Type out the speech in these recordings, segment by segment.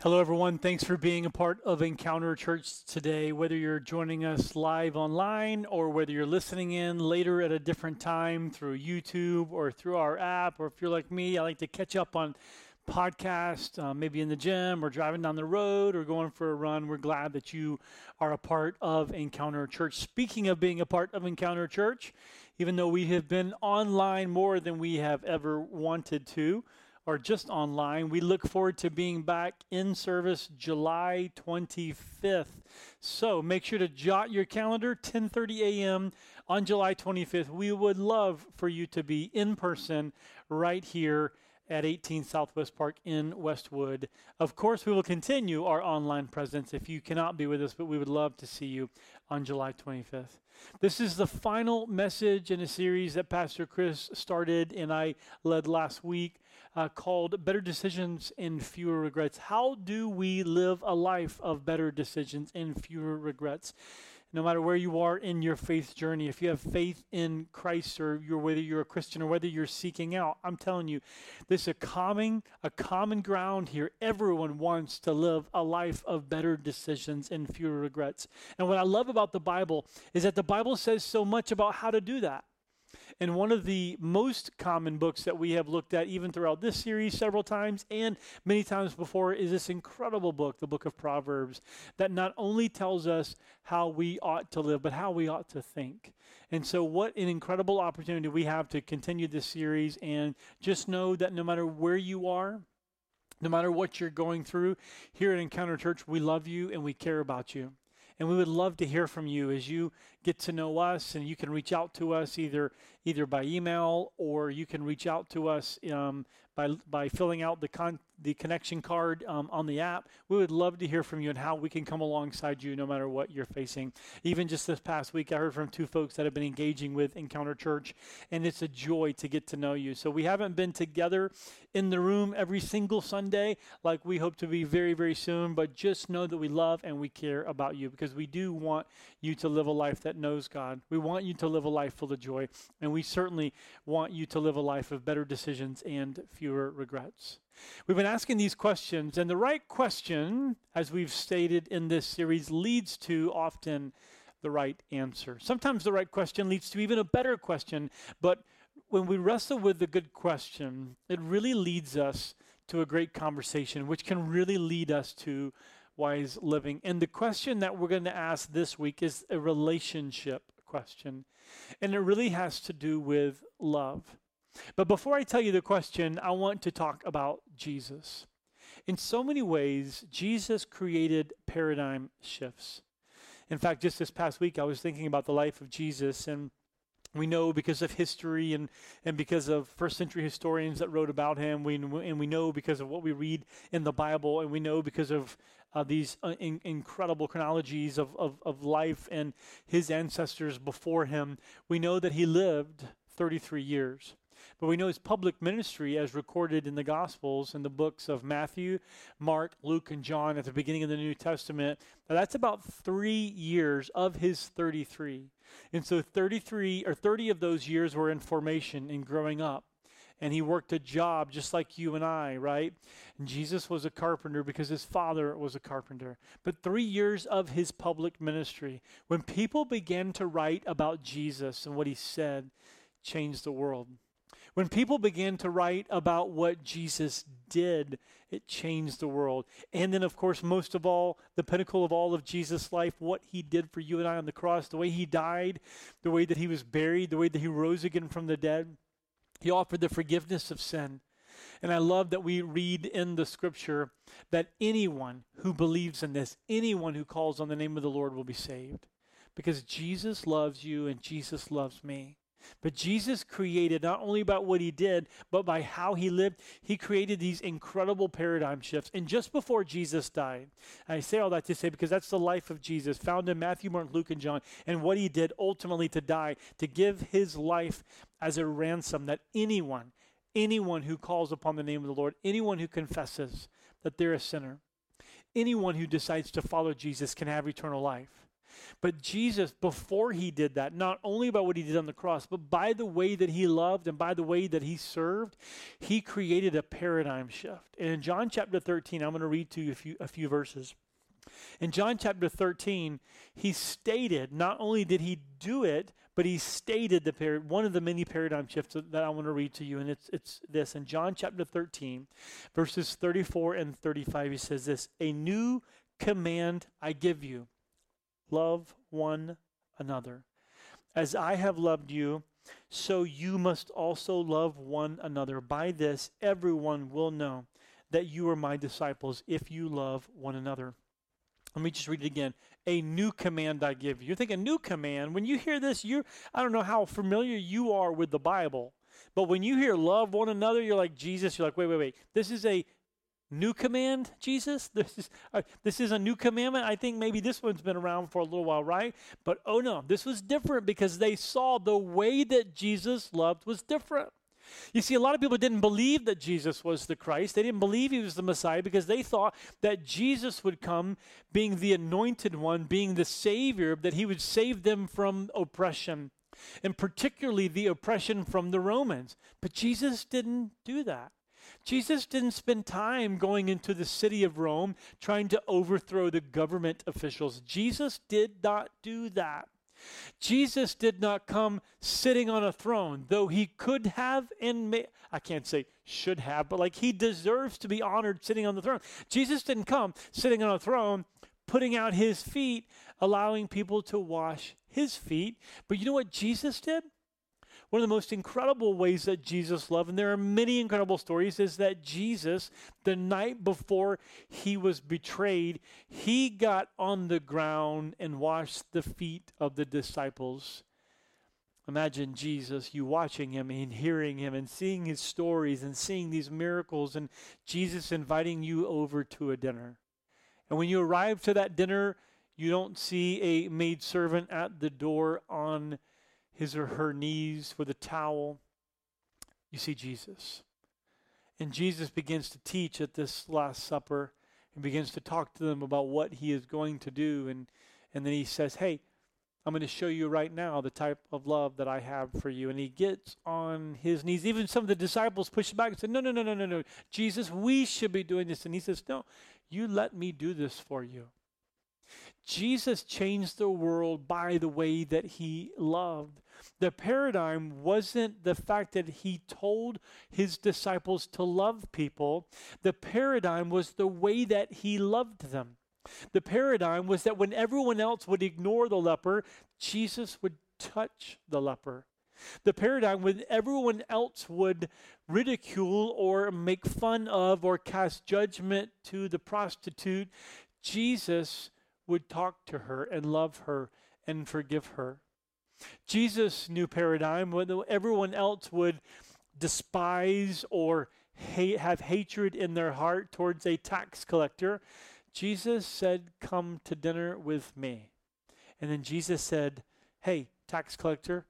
Hello, everyone. Thanks for being a part of Encounter Church today. Whether you're joining us live online or whether you're listening in later at a different time through YouTube or through our app, or if you're like me, I like to catch up on podcast, uh, maybe in the gym or driving down the road or going for a run. We're glad that you are a part of Encounter Church. Speaking of being a part of Encounter Church, even though we have been online more than we have ever wanted to, or just online. We look forward to being back in service July 25th. So make sure to jot your calendar 10:30 a.m. on July 25th. We would love for you to be in person right here at 18 Southwest Park in Westwood. Of course, we will continue our online presence if you cannot be with us, but we would love to see you on July 25th. This is the final message in a series that Pastor Chris started and I led last week uh, called Better Decisions and Fewer Regrets. How do we live a life of better decisions and fewer regrets? No matter where you are in your faith journey, if you have faith in Christ or you're, whether you're a Christian or whether you're seeking out, I'm telling you, there's a common, a common ground here. Everyone wants to live a life of better decisions and fewer regrets. And what I love about the Bible is that the Bible says so much about how to do that. And one of the most common books that we have looked at, even throughout this series several times and many times before, is this incredible book, the book of Proverbs, that not only tells us how we ought to live, but how we ought to think. And so, what an incredible opportunity we have to continue this series. And just know that no matter where you are, no matter what you're going through, here at Encounter Church, we love you and we care about you. And we would love to hear from you as you get to know us, and you can reach out to us either either by email or you can reach out to us um, by by filling out the con- the connection card um, on the app. We would love to hear from you and how we can come alongside you no matter what you're facing. Even just this past week, I heard from two folks that have been engaging with Encounter Church, and it's a joy to get to know you. So we haven't been together in the room every single Sunday like we hope to be very, very soon, but just know that we love and we care about you because we do want you to live a life that knows God. We want you to live a life full of joy, and we certainly want you to live a life of better decisions and fewer regrets. We've been asking these questions, and the right question, as we've stated in this series, leads to often the right answer. Sometimes the right question leads to even a better question, but when we wrestle with the good question, it really leads us to a great conversation, which can really lead us to wise living. And the question that we're going to ask this week is a relationship question, and it really has to do with love. But before I tell you the question, I want to talk about Jesus. In so many ways, Jesus created paradigm shifts. In fact, just this past week, I was thinking about the life of Jesus, and we know because of history and, and because of first century historians that wrote about him, we, and we know because of what we read in the Bible, and we know because of uh, these uh, in, incredible chronologies of, of, of life and his ancestors before him, we know that he lived 33 years. But we know his public ministry, as recorded in the Gospels in the books of Matthew, Mark, Luke, and John at the beginning of the New Testament, that's about three years of his 33. And so 33 or 30 of those years were in formation and growing up. And he worked a job just like you and I, right? And Jesus was a carpenter because his father was a carpenter. But three years of his public ministry, when people began to write about Jesus and what he said, changed the world. When people began to write about what Jesus did, it changed the world. And then, of course, most of all, the pinnacle of all of Jesus' life, what he did for you and I on the cross, the way he died, the way that he was buried, the way that he rose again from the dead. He offered the forgiveness of sin. And I love that we read in the scripture that anyone who believes in this, anyone who calls on the name of the Lord will be saved. Because Jesus loves you and Jesus loves me. But Jesus created not only about what he did, but by how he lived. He created these incredible paradigm shifts. And just before Jesus died, I say all that to say because that's the life of Jesus, found in Matthew, Mark, Luke, and John, and what he did ultimately to die, to give his life as a ransom that anyone, anyone who calls upon the name of the Lord, anyone who confesses that they're a sinner, anyone who decides to follow Jesus can have eternal life. But Jesus, before he did that, not only by what he did on the cross, but by the way that he loved and by the way that he served, he created a paradigm shift. And in John chapter 13, I'm going to read to you a few, a few verses. In John chapter 13, he stated, not only did he do it, but he stated the par- one of the many paradigm shifts that I want to read to you, and it's it's this in John chapter 13, verses 34 and 35. He says this: "A new command I give you, love one another, as I have loved you." So you must also love one another. By this, everyone will know that you are my disciples if you love one another. Let me just read it again. A new command I give you. You think a new command, when you hear this, you I don't know how familiar you are with the Bible, but when you hear love one another, you're like Jesus, you're like, wait, wait, wait. This is a new command, Jesus? This is uh, this is a new commandment. I think maybe this one's been around for a little while, right? But oh no, this was different because they saw the way that Jesus loved was different. You see, a lot of people didn't believe that Jesus was the Christ. They didn't believe he was the Messiah because they thought that Jesus would come being the anointed one, being the Savior, that he would save them from oppression, and particularly the oppression from the Romans. But Jesus didn't do that. Jesus didn't spend time going into the city of Rome trying to overthrow the government officials. Jesus did not do that. Jesus did not come sitting on a throne, though he could have and may, I can't say should have, but like he deserves to be honored sitting on the throne. Jesus didn't come sitting on a throne, putting out his feet, allowing people to wash his feet. But you know what Jesus did? One of the most incredible ways that Jesus loved, and there are many incredible stories, is that Jesus, the night before he was betrayed, he got on the ground and washed the feet of the disciples. Imagine Jesus, you watching him and hearing him and seeing his stories and seeing these miracles, and Jesus inviting you over to a dinner. And when you arrive to that dinner, you don't see a maid servant at the door on his or her knees with a towel, you see Jesus. And Jesus begins to teach at this Last Supper and begins to talk to them about what he is going to do. And, and then he says, Hey, I'm going to show you right now the type of love that I have for you. And he gets on his knees. Even some of the disciples push back and say, No, no, no, no, no, no. Jesus, we should be doing this. And he says, No, you let me do this for you. Jesus changed the world by the way that he loved. The paradigm wasn't the fact that he told his disciples to love people, the paradigm was the way that he loved them. The paradigm was that when everyone else would ignore the leper, Jesus would touch the leper. The paradigm when everyone else would ridicule or make fun of or cast judgment to the prostitute, Jesus would talk to her and love her and forgive her. Jesus' new paradigm, when everyone else would despise or hate, have hatred in their heart towards a tax collector, Jesus said, Come to dinner with me. And then Jesus said, Hey, tax collector,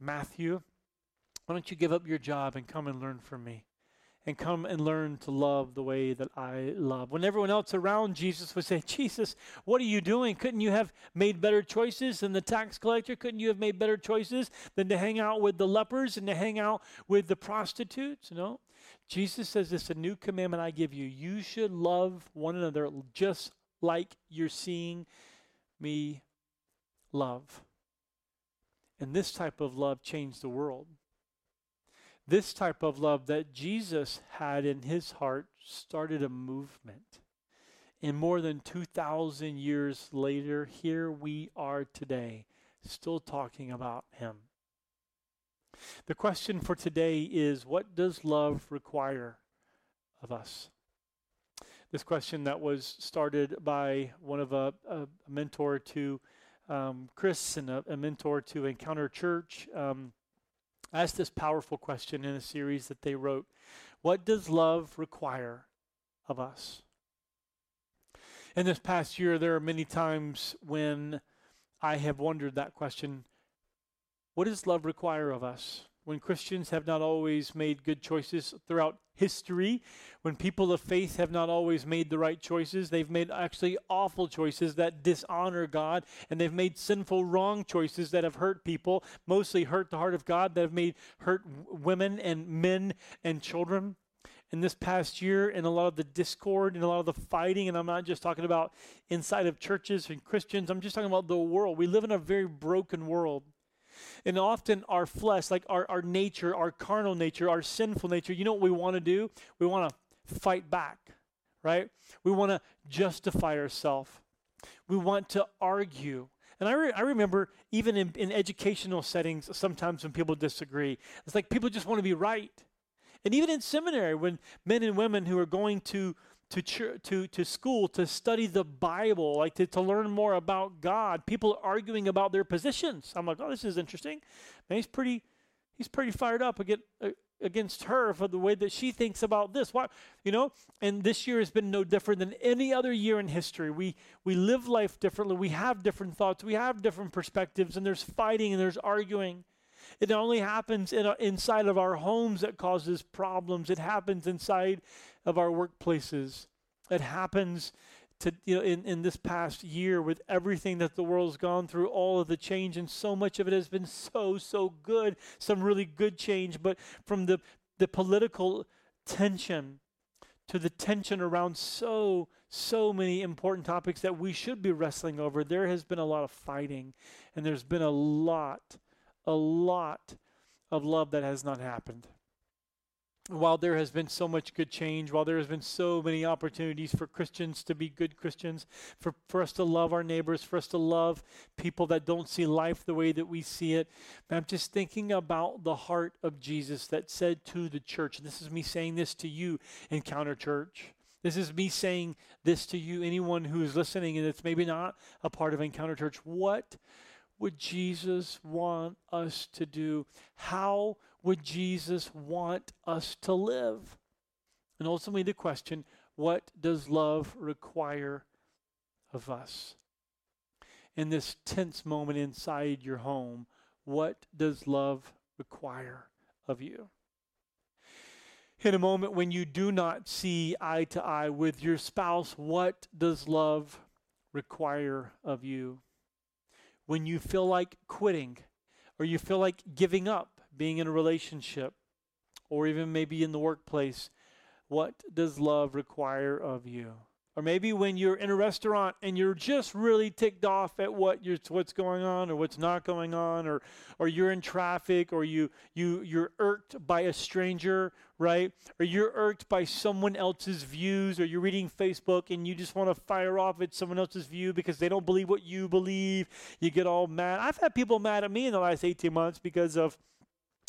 Matthew, why don't you give up your job and come and learn from me? And come and learn to love the way that I love. When everyone else around Jesus would say, Jesus, what are you doing? Couldn't you have made better choices than the tax collector? Couldn't you have made better choices than to hang out with the lepers and to hang out with the prostitutes? No. Jesus says It's a new commandment I give you. You should love one another just like you're seeing me love. And this type of love changed the world. This type of love that Jesus had in his heart started a movement. And more than 2,000 years later, here we are today, still talking about him. The question for today is what does love require of us? This question that was started by one of a, a mentor to um, Chris and a, a, mentor to Encounter Church. Um, asked this powerful question in a series that they wrote What does love require of us? In this past year, there are many times when I have wondered that question What does love require of us? When Christians have not always made good choices throughout history when people of faith have not always made the right choices. They've made actually awful choices that dishonor God, and they've made sinful, wrong choices that have hurt people, mostly hurt the heart of God, that have made hurt women and men and children in this past year in a lot of the discord and a lot of the fighting. And I'm not just talking about inside of churches and Christians, I'm just talking about the world. We live in a very broken world. And often our flesh, like our, our nature, our carnal nature, our sinful nature, you know what we want to do? We want to fight back, right? We want to justify ourselves. We want to argue. And I, re- I remember even in, in educational settings, sometimes when people disagree, it's like people just want to be right. And even in seminary, when men and women who are going to to, to, to school to study the Bible, like to, to learn more about God. People arguing about their positions. I'm like, oh, this is interesting. Man, he's pretty, he's pretty fired up against, uh, against her for the way that she thinks about this. Why, you know? And this year has been no different than any other year in history. We we live life differently. We have different thoughts. We have different perspectives, and there's fighting and there's arguing. It only happens in, inside of our homes that causes problems. It happens inside of our workplaces. It happens to you know in, in this past year with everything that the world's gone through, all of the change, and so much of it has been so, so good, some really good change, but from the the political tension to the tension around so so many important topics that we should be wrestling over there has been a lot of fighting and there's been a lot a lot of love that has not happened. While there has been so much good change, while there has been so many opportunities for Christians to be good Christians, for, for us to love our neighbors, for us to love people that don't see life the way that we see it, I'm just thinking about the heart of Jesus that said to the church, this is me saying this to you, Encounter Church. This is me saying this to you, anyone who is listening and it's maybe not a part of Encounter Church. What would Jesus want us to do? How would Jesus want us to live? And ultimately, the question what does love require of us? In this tense moment inside your home, what does love require of you? In a moment when you do not see eye to eye with your spouse, what does love require of you? when you feel like quitting or you feel like giving up being in a relationship or even maybe in the workplace, what does love require of you? Or maybe when you're in a restaurant and you're just really ticked off at what you're, what's going on or what's not going on, or or you're in traffic, or you you you're irked by a stranger, right? Or you're irked by someone else's views, or you're reading Facebook and you just want to fire off at someone else's view because they don't believe what you believe. You get all mad. I've had people mad at me in the last 18 months because of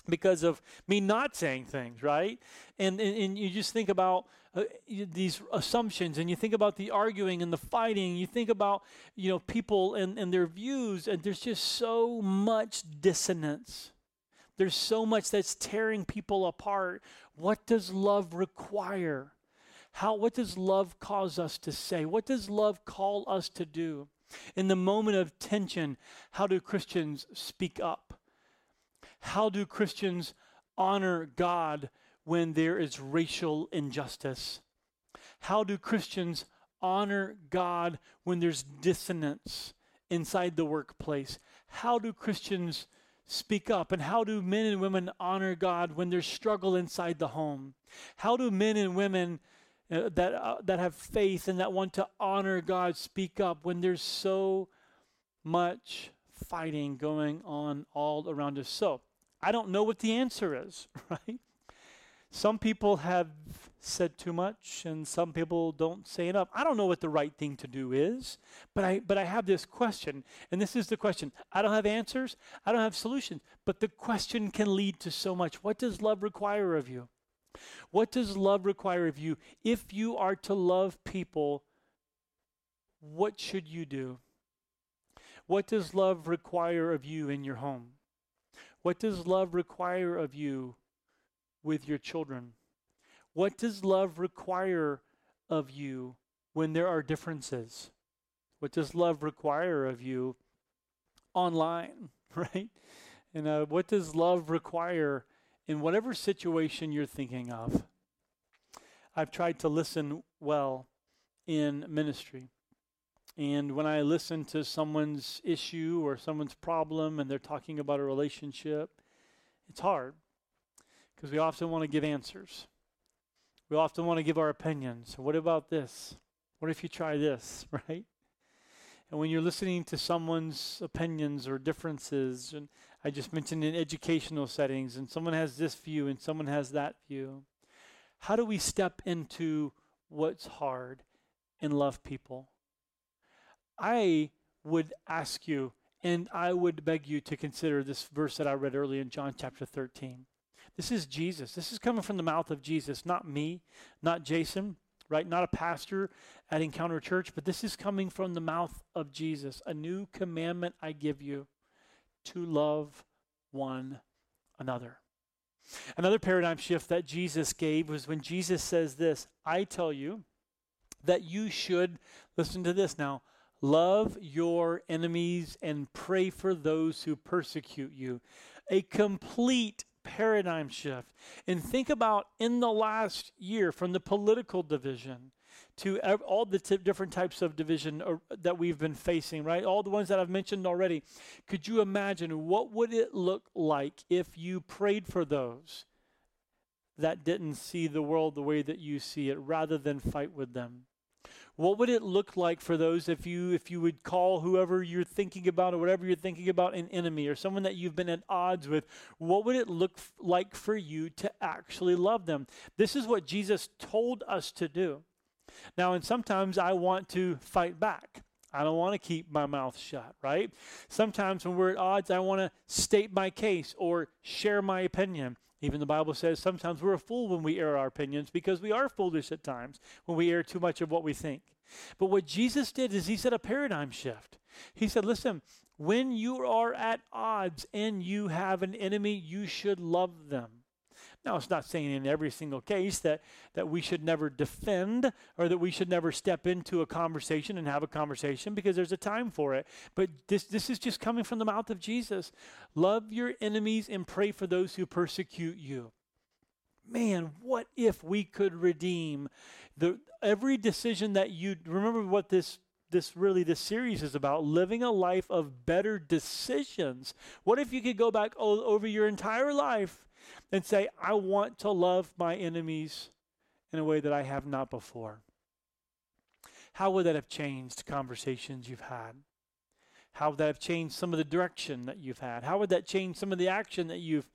because of me not saying things, right? And, and, and you just think about uh, these assumptions and you think about the arguing and the fighting. You think about, you know, people and, and their views, and there's just so much dissonance. There's so much that's tearing people apart. What does love require? How, what does love cause us to say? What does love call us to do? In the moment of tension, how do Christians speak up? How do Christians honor God when there is racial injustice? How do Christians honor God when there's dissonance inside the workplace? How do Christians speak up? And how do men and women honor God when there's struggle inside the home? How do men and women uh, that, uh, that have faith and that want to honor God speak up when there's so much fighting going on all around us? So, I don't know what the answer is, right? Some people have said too much and some people don't say enough. I don't know what the right thing to do is, but I but I have this question, and this is the question. I don't have answers, I don't have solutions, but the question can lead to so much. What does love require of you? What does love require of you? If you are to love people, what should you do? What does love require of you in your home? What does love require of you with your children? What does love require of you when there are differences? What does love require of you online, right? And uh, what does love require in whatever situation you're thinking of? I've tried to listen well in ministry. And when I listen to someone's issue or someone's problem and they're talking about a relationship, it's hard because we often want to give answers. We often want to give our opinions. What about this? What if you try this, right? And when you're listening to someone's opinions or differences, and I just mentioned in educational settings, and someone has this view and someone has that view, how do we step into what's hard and love people? I would ask you, and I would beg you to consider this verse that I read earlier in John chapter 13. This is Jesus. This is coming from the mouth of Jesus, not me, not Jason, right? Not a pastor at Encounter Church, but this is coming from the mouth of Jesus. A new commandment I give you to love one another. Another paradigm shift that Jesus gave was when Jesus says this I tell you that you should, listen to this now, love your enemies and pray for those who persecute you. A complete paradigm shift. And think about in the last year from the political division to all the t- different types of division or, uh, that we've been facing, right? All the ones that I've mentioned already. Could you imagine what would it look like if you prayed for those that didn't see the world the way that you see it rather than fight with them? What would it look like for those if you if you would call whoever you're thinking about or whatever you're thinking about an enemy or someone that you've been at odds with? What would it look f- like for you to actually love them? This is what Jesus told us to do. Now, and sometimes I want to fight back. I don't want to keep my mouth shut, right? Sometimes when we're at odds, I want to state my case or share my opinion. Even the Bible says sometimes we're a fool when we air our opinions because we are foolish at times when we air too much of what we think. But what Jesus did is he said a paradigm shift. He said, listen, when you are at odds and you have an enemy, you should love them. Now, it's not saying in every single case that, that we should never defend or that we should never step into a conversation and have a conversation because there's a time for it. But this, this is just coming from the mouth of Jesus. Love your enemies and pray for those who persecute you. Man, what if we could redeem the every decision that you remember what this this really this series is about living a life of better decisions. What if you could go back over your entire life and say, I want to love my enemies in a way that I have not before? How would that have changed conversations you've had? How would that have changed some of the direction that you've had? How would that change some of the action that you've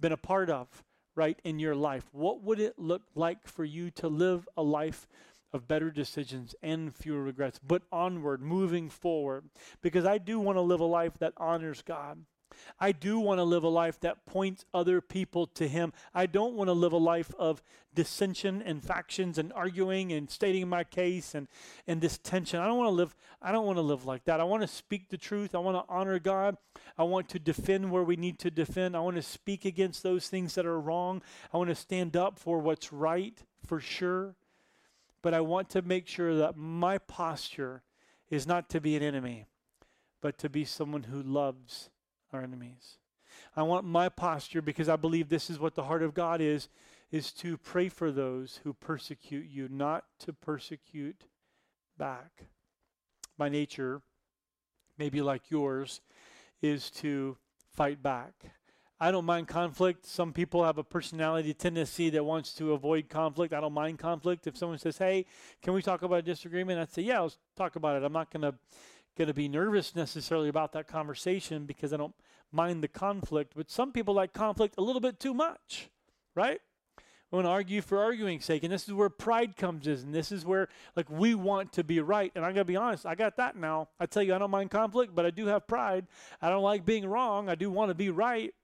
been a part of, right, in your life? What would it look like for you to live a life of better decisions and fewer regrets, but onward, moving forward? Because I do want to live a life that honors God. I do want to live a life that points other people to Him. I don't want to live a life of dissension and factions and arguing and stating my case and, and this tension. I don't want to live, I don't want to live like that. I want to speak the truth. I want to honor God. I want to defend where we need to defend. I want to speak against those things that are wrong. I want to stand up for what's right for sure. But I want to make sure that my posture is not to be an enemy, but to be someone who loves our enemies. I want my posture because I believe this is what the heart of God is is to pray for those who persecute you, not to persecute back. My nature, maybe like yours, is to fight back. I don't mind conflict. Some people have a personality tendency that wants to avoid conflict. I don't mind conflict. If someone says, "Hey, can we talk about a disagreement?" I'd say, "Yeah, let's talk about it." I'm not going to going to be nervous necessarily about that conversation because I don't mind the conflict. But some people like conflict a little bit too much, right? We want to argue for arguing's sake. And this is where pride comes in. And this is where, like, we want to be right. And I'm going to be honest, I got that now. I tell you, I don't mind conflict, but I do have pride. I don't like being wrong. I do want to be right.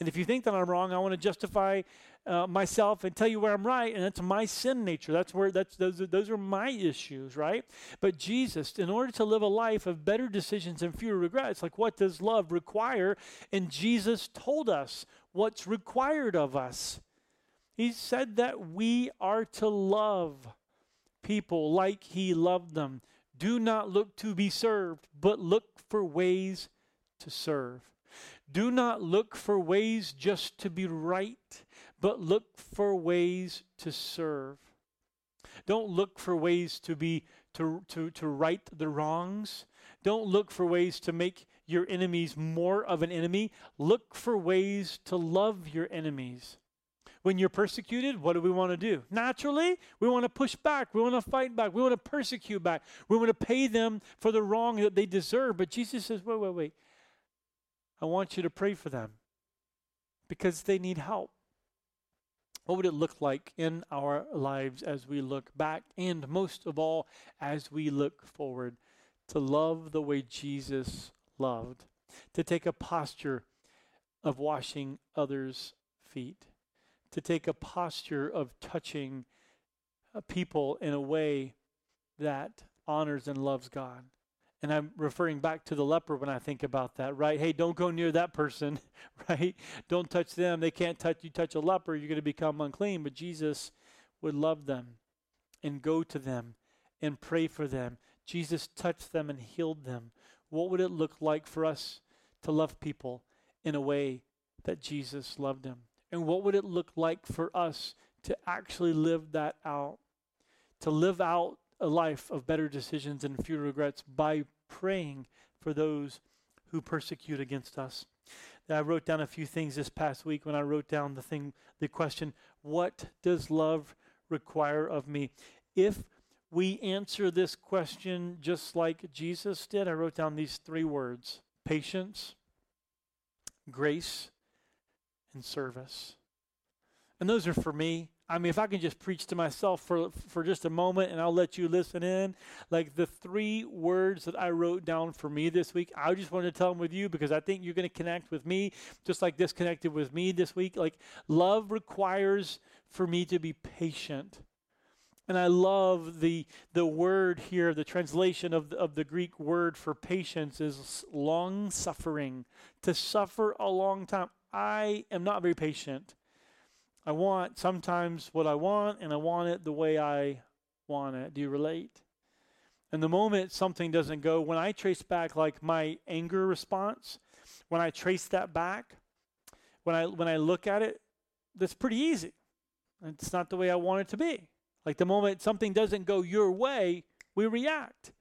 And if you think that I'm wrong, I want to justify uh, myself and tell you where I'm right, and that's my sin nature. That's where that's those are, those are my issues, right? But Jesus, in order to live a life of better decisions and fewer regrets, like what does love require? And Jesus told us what's required of us. He said that we are to love people like He loved them. Do not look to be served, but look for ways to serve. Do not look for ways just to be right but look for ways to serve. Don't look for ways to be to to to right the wrongs. Don't look for ways to make your enemies more of an enemy. Look for ways to love your enemies. When you're persecuted, what do we want to do? Naturally, we want to push back. We want to fight back. We want to persecute back. We want to pay them for the wrong that they deserve. But Jesus says, wait, wait, wait. I want you to pray for them because they need help. What would it look like in our lives as we look back and most of all as we look forward to love the way Jesus loved, to take a posture of washing others' feet, to take a posture of touching uh, people in a way that honors and loves God. And I'm referring back to the leper when I think about that, right? Hey, don't go near that person, right? Don't touch them. They can't touch you. Touch a leper, you're going to become unclean. But Jesus would love them and go to them and pray for them. Jesus touched them and healed them. What would it look like for us to love people in a way that Jesus loved them? And what would it look like for us to actually live that out? To live out a life of better decisions and fewer regrets by praying for those who persecute against us. I wrote down a few things this past week when I wrote down the thing, the question, what does love require of me? If we answer this question just like Jesus did, I wrote down these three words patience, grace, and service. And those are for me. I mean, if I can just preach to myself for, for just a moment and I'll let you listen in, like the three words that I wrote down for me this week, I just wanted to tell them with you because I think you're going to connect with me just like this connected with me this week. Like, love requires for me to be patient. And I love the, the word here, the translation of the, of the Greek word for patience is long suffering, to suffer a long time. I am not very patient. I want sometimes what I want, and I want it the way I want it. Do you relate? And the moment something doesn't go, when I trace back like my anger response, when I trace that back, when I when I look at it, that's pretty easy. It's not the way I want it to be. Like the moment something doesn't go your way, we react.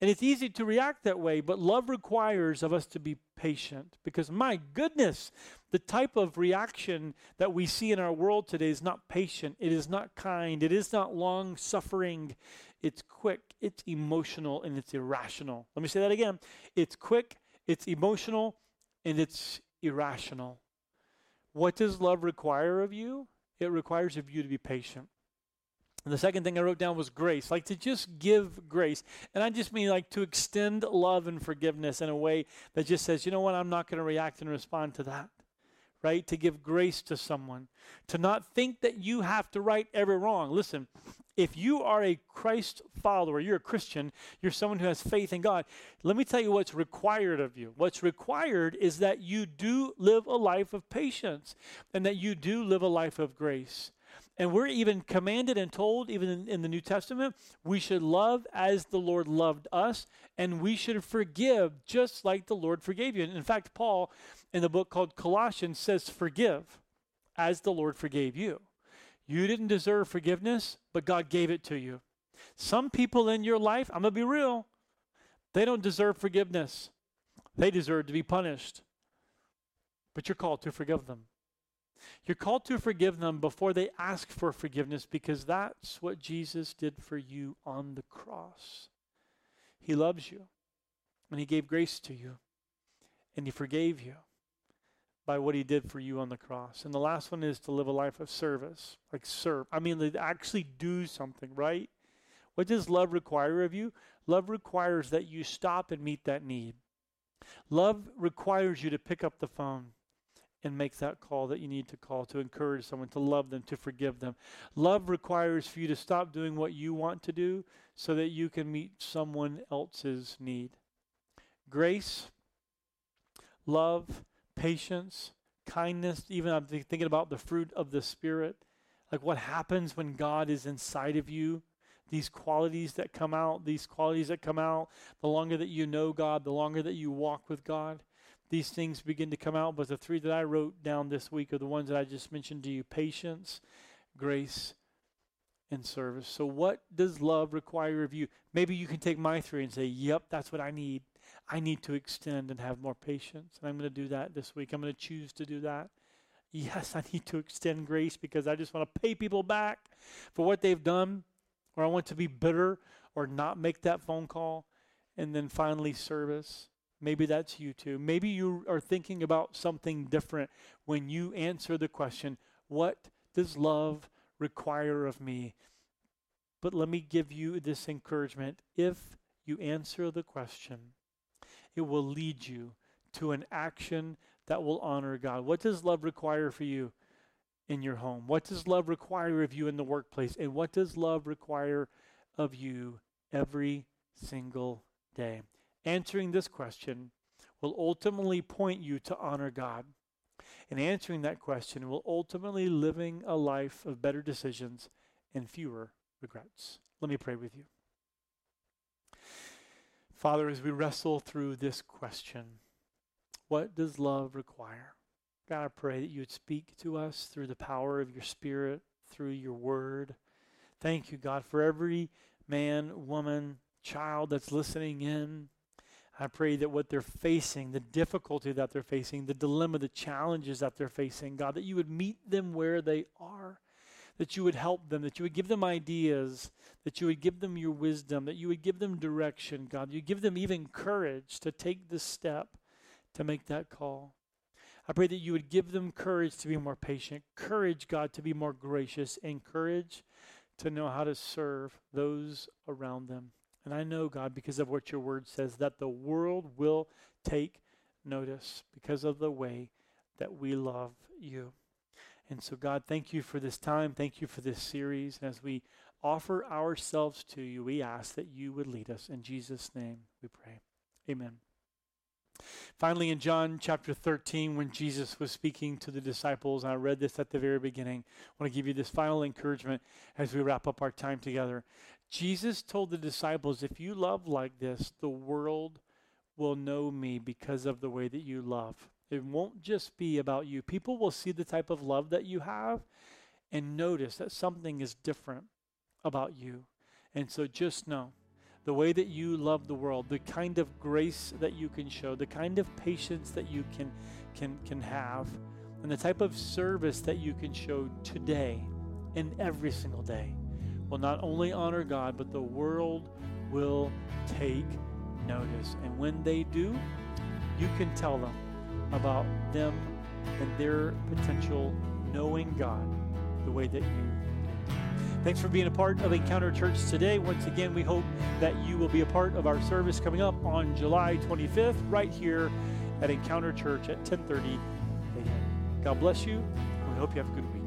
And it's easy to react that way, but love requires of us to be patient because my goodness, the type of reaction that we see in our world today is not patient, it is not kind, it is not long suffering, it's quick, it's emotional, and it's irrational. Let me say that again. It's quick, it's emotional, and it's irrational. What does love require of you? It requires of you to be patient. And the second thing I wrote down was grace, like to just give grace. And I just mean like to extend love and forgiveness in a way that just says, you know what, I'm not going to react and respond to that. Right? To give grace to someone. To not think that you have to right every wrong. Listen, if you are a Christ follower, you're a Christian, you're someone who has faith in God, let me tell you what's required of you. What's required is that you do live a life of patience and that you do live a life of grace. And we're even commanded and told, even in, in, the New Testament, we should love as the Lord loved us, and we should forgive just like the Lord forgave you. And in fact, Paul, in the book called Colossians, says, Forgive as the Lord forgave you. You didn't deserve forgiveness, but God gave it to you. Some people in your life, I'm going to be real, they don't deserve forgiveness, they deserve to be punished. But you're called to forgive them. You're called to forgive them before they ask for forgiveness because that's what Jesus did for you on the cross. He loves you and He gave grace to you and He forgave you by what He did for you on the cross. And the last one is to live a life of service, like serve. I mean, actually do something, right? What does love require of you? Love requires that you stop and meet that need. Love requires you to pick up the phone and make that call that you need to call to encourage someone, to love them, to forgive them. Love requires for you to stop doing what you want to do so that you can meet someone else's need. Grace, love, patience, kindness, even I'm thinking about the fruit of the Spirit, like what happens when God is inside of you. These qualities that come out, these qualities that come out, the longer that you know God, the longer that you walk with God these things begin to come out. But the three that I wrote down this week are the ones that I just mentioned to you patience, grace, and service. So, what does love require of you? Maybe you can take my three and say, Yep, that's what I need. I need to extend and have more patience. And I'm going to do that this week. I'm going to choose to do that. Yes, I need to extend grace because I just want to pay people back for what they've done, or I want to be bitter or not make that phone call. And then finally, service. Maybe that's you too. Maybe you are thinking about something different when you answer the question, What does love require of me? But let me give you this encouragement. If you answer the question, it will lead you to an action that will honor God. What does love require for you in your home? What does love require of you in the workplace? And what does love require of you every single day? Answering this question will ultimately point you to honor God. And answering that question will ultimately living a life of better decisions and fewer regrets. Let me pray with you. Father, as we wrestle through this question, what does love require? God, I pray that you would speak to us through the power of your Spirit, through your word. Thank you, God, for every man, woman, child that's listening in. I pray that what they're facing, the difficulty that they're facing, the dilemma, the challenges that they're facing, God, that you would meet them where they are, that you would help them, that you would give them ideas, that you would give them your wisdom, that you would give them direction, God. You give them even courage to take the step to make that call. I pray that you would give them courage to be more patient, courage, God, to be more gracious, and courage to know how to serve those around them. And I know, God, because of what your word says, that the world will take notice because of the way that we love you. And so, God, thank you for this time. Thank you for this series. As we offer ourselves to you, we ask that you would lead us. In Jesus' name we pray. Amen. Finally, in John chapter 13, when Jesus was speaking to the disciples, I read this at the very beginning, I want to give you this final encouragement as we wrap up our time together. Jesus told the disciples, If you love like this, the world will know me because of the way that you love. It won't just be about you. People will see the type of love that you have and notice that something is different about you. And so just know the way that you love the world, the kind of grace that you can show, the kind of patience that you can can can have, and the type of service that you can show today and every single day will not only honor God, but the world will take notice. And when they do, you can tell them about them and their potential knowing God the way that you Thanks for being a part of Encounter Church today. Once again, we hope that you will be a part of our service coming up on July 25th, right here at Encounter Church at 10:30 a.m. God bless you. We hope you have a good week.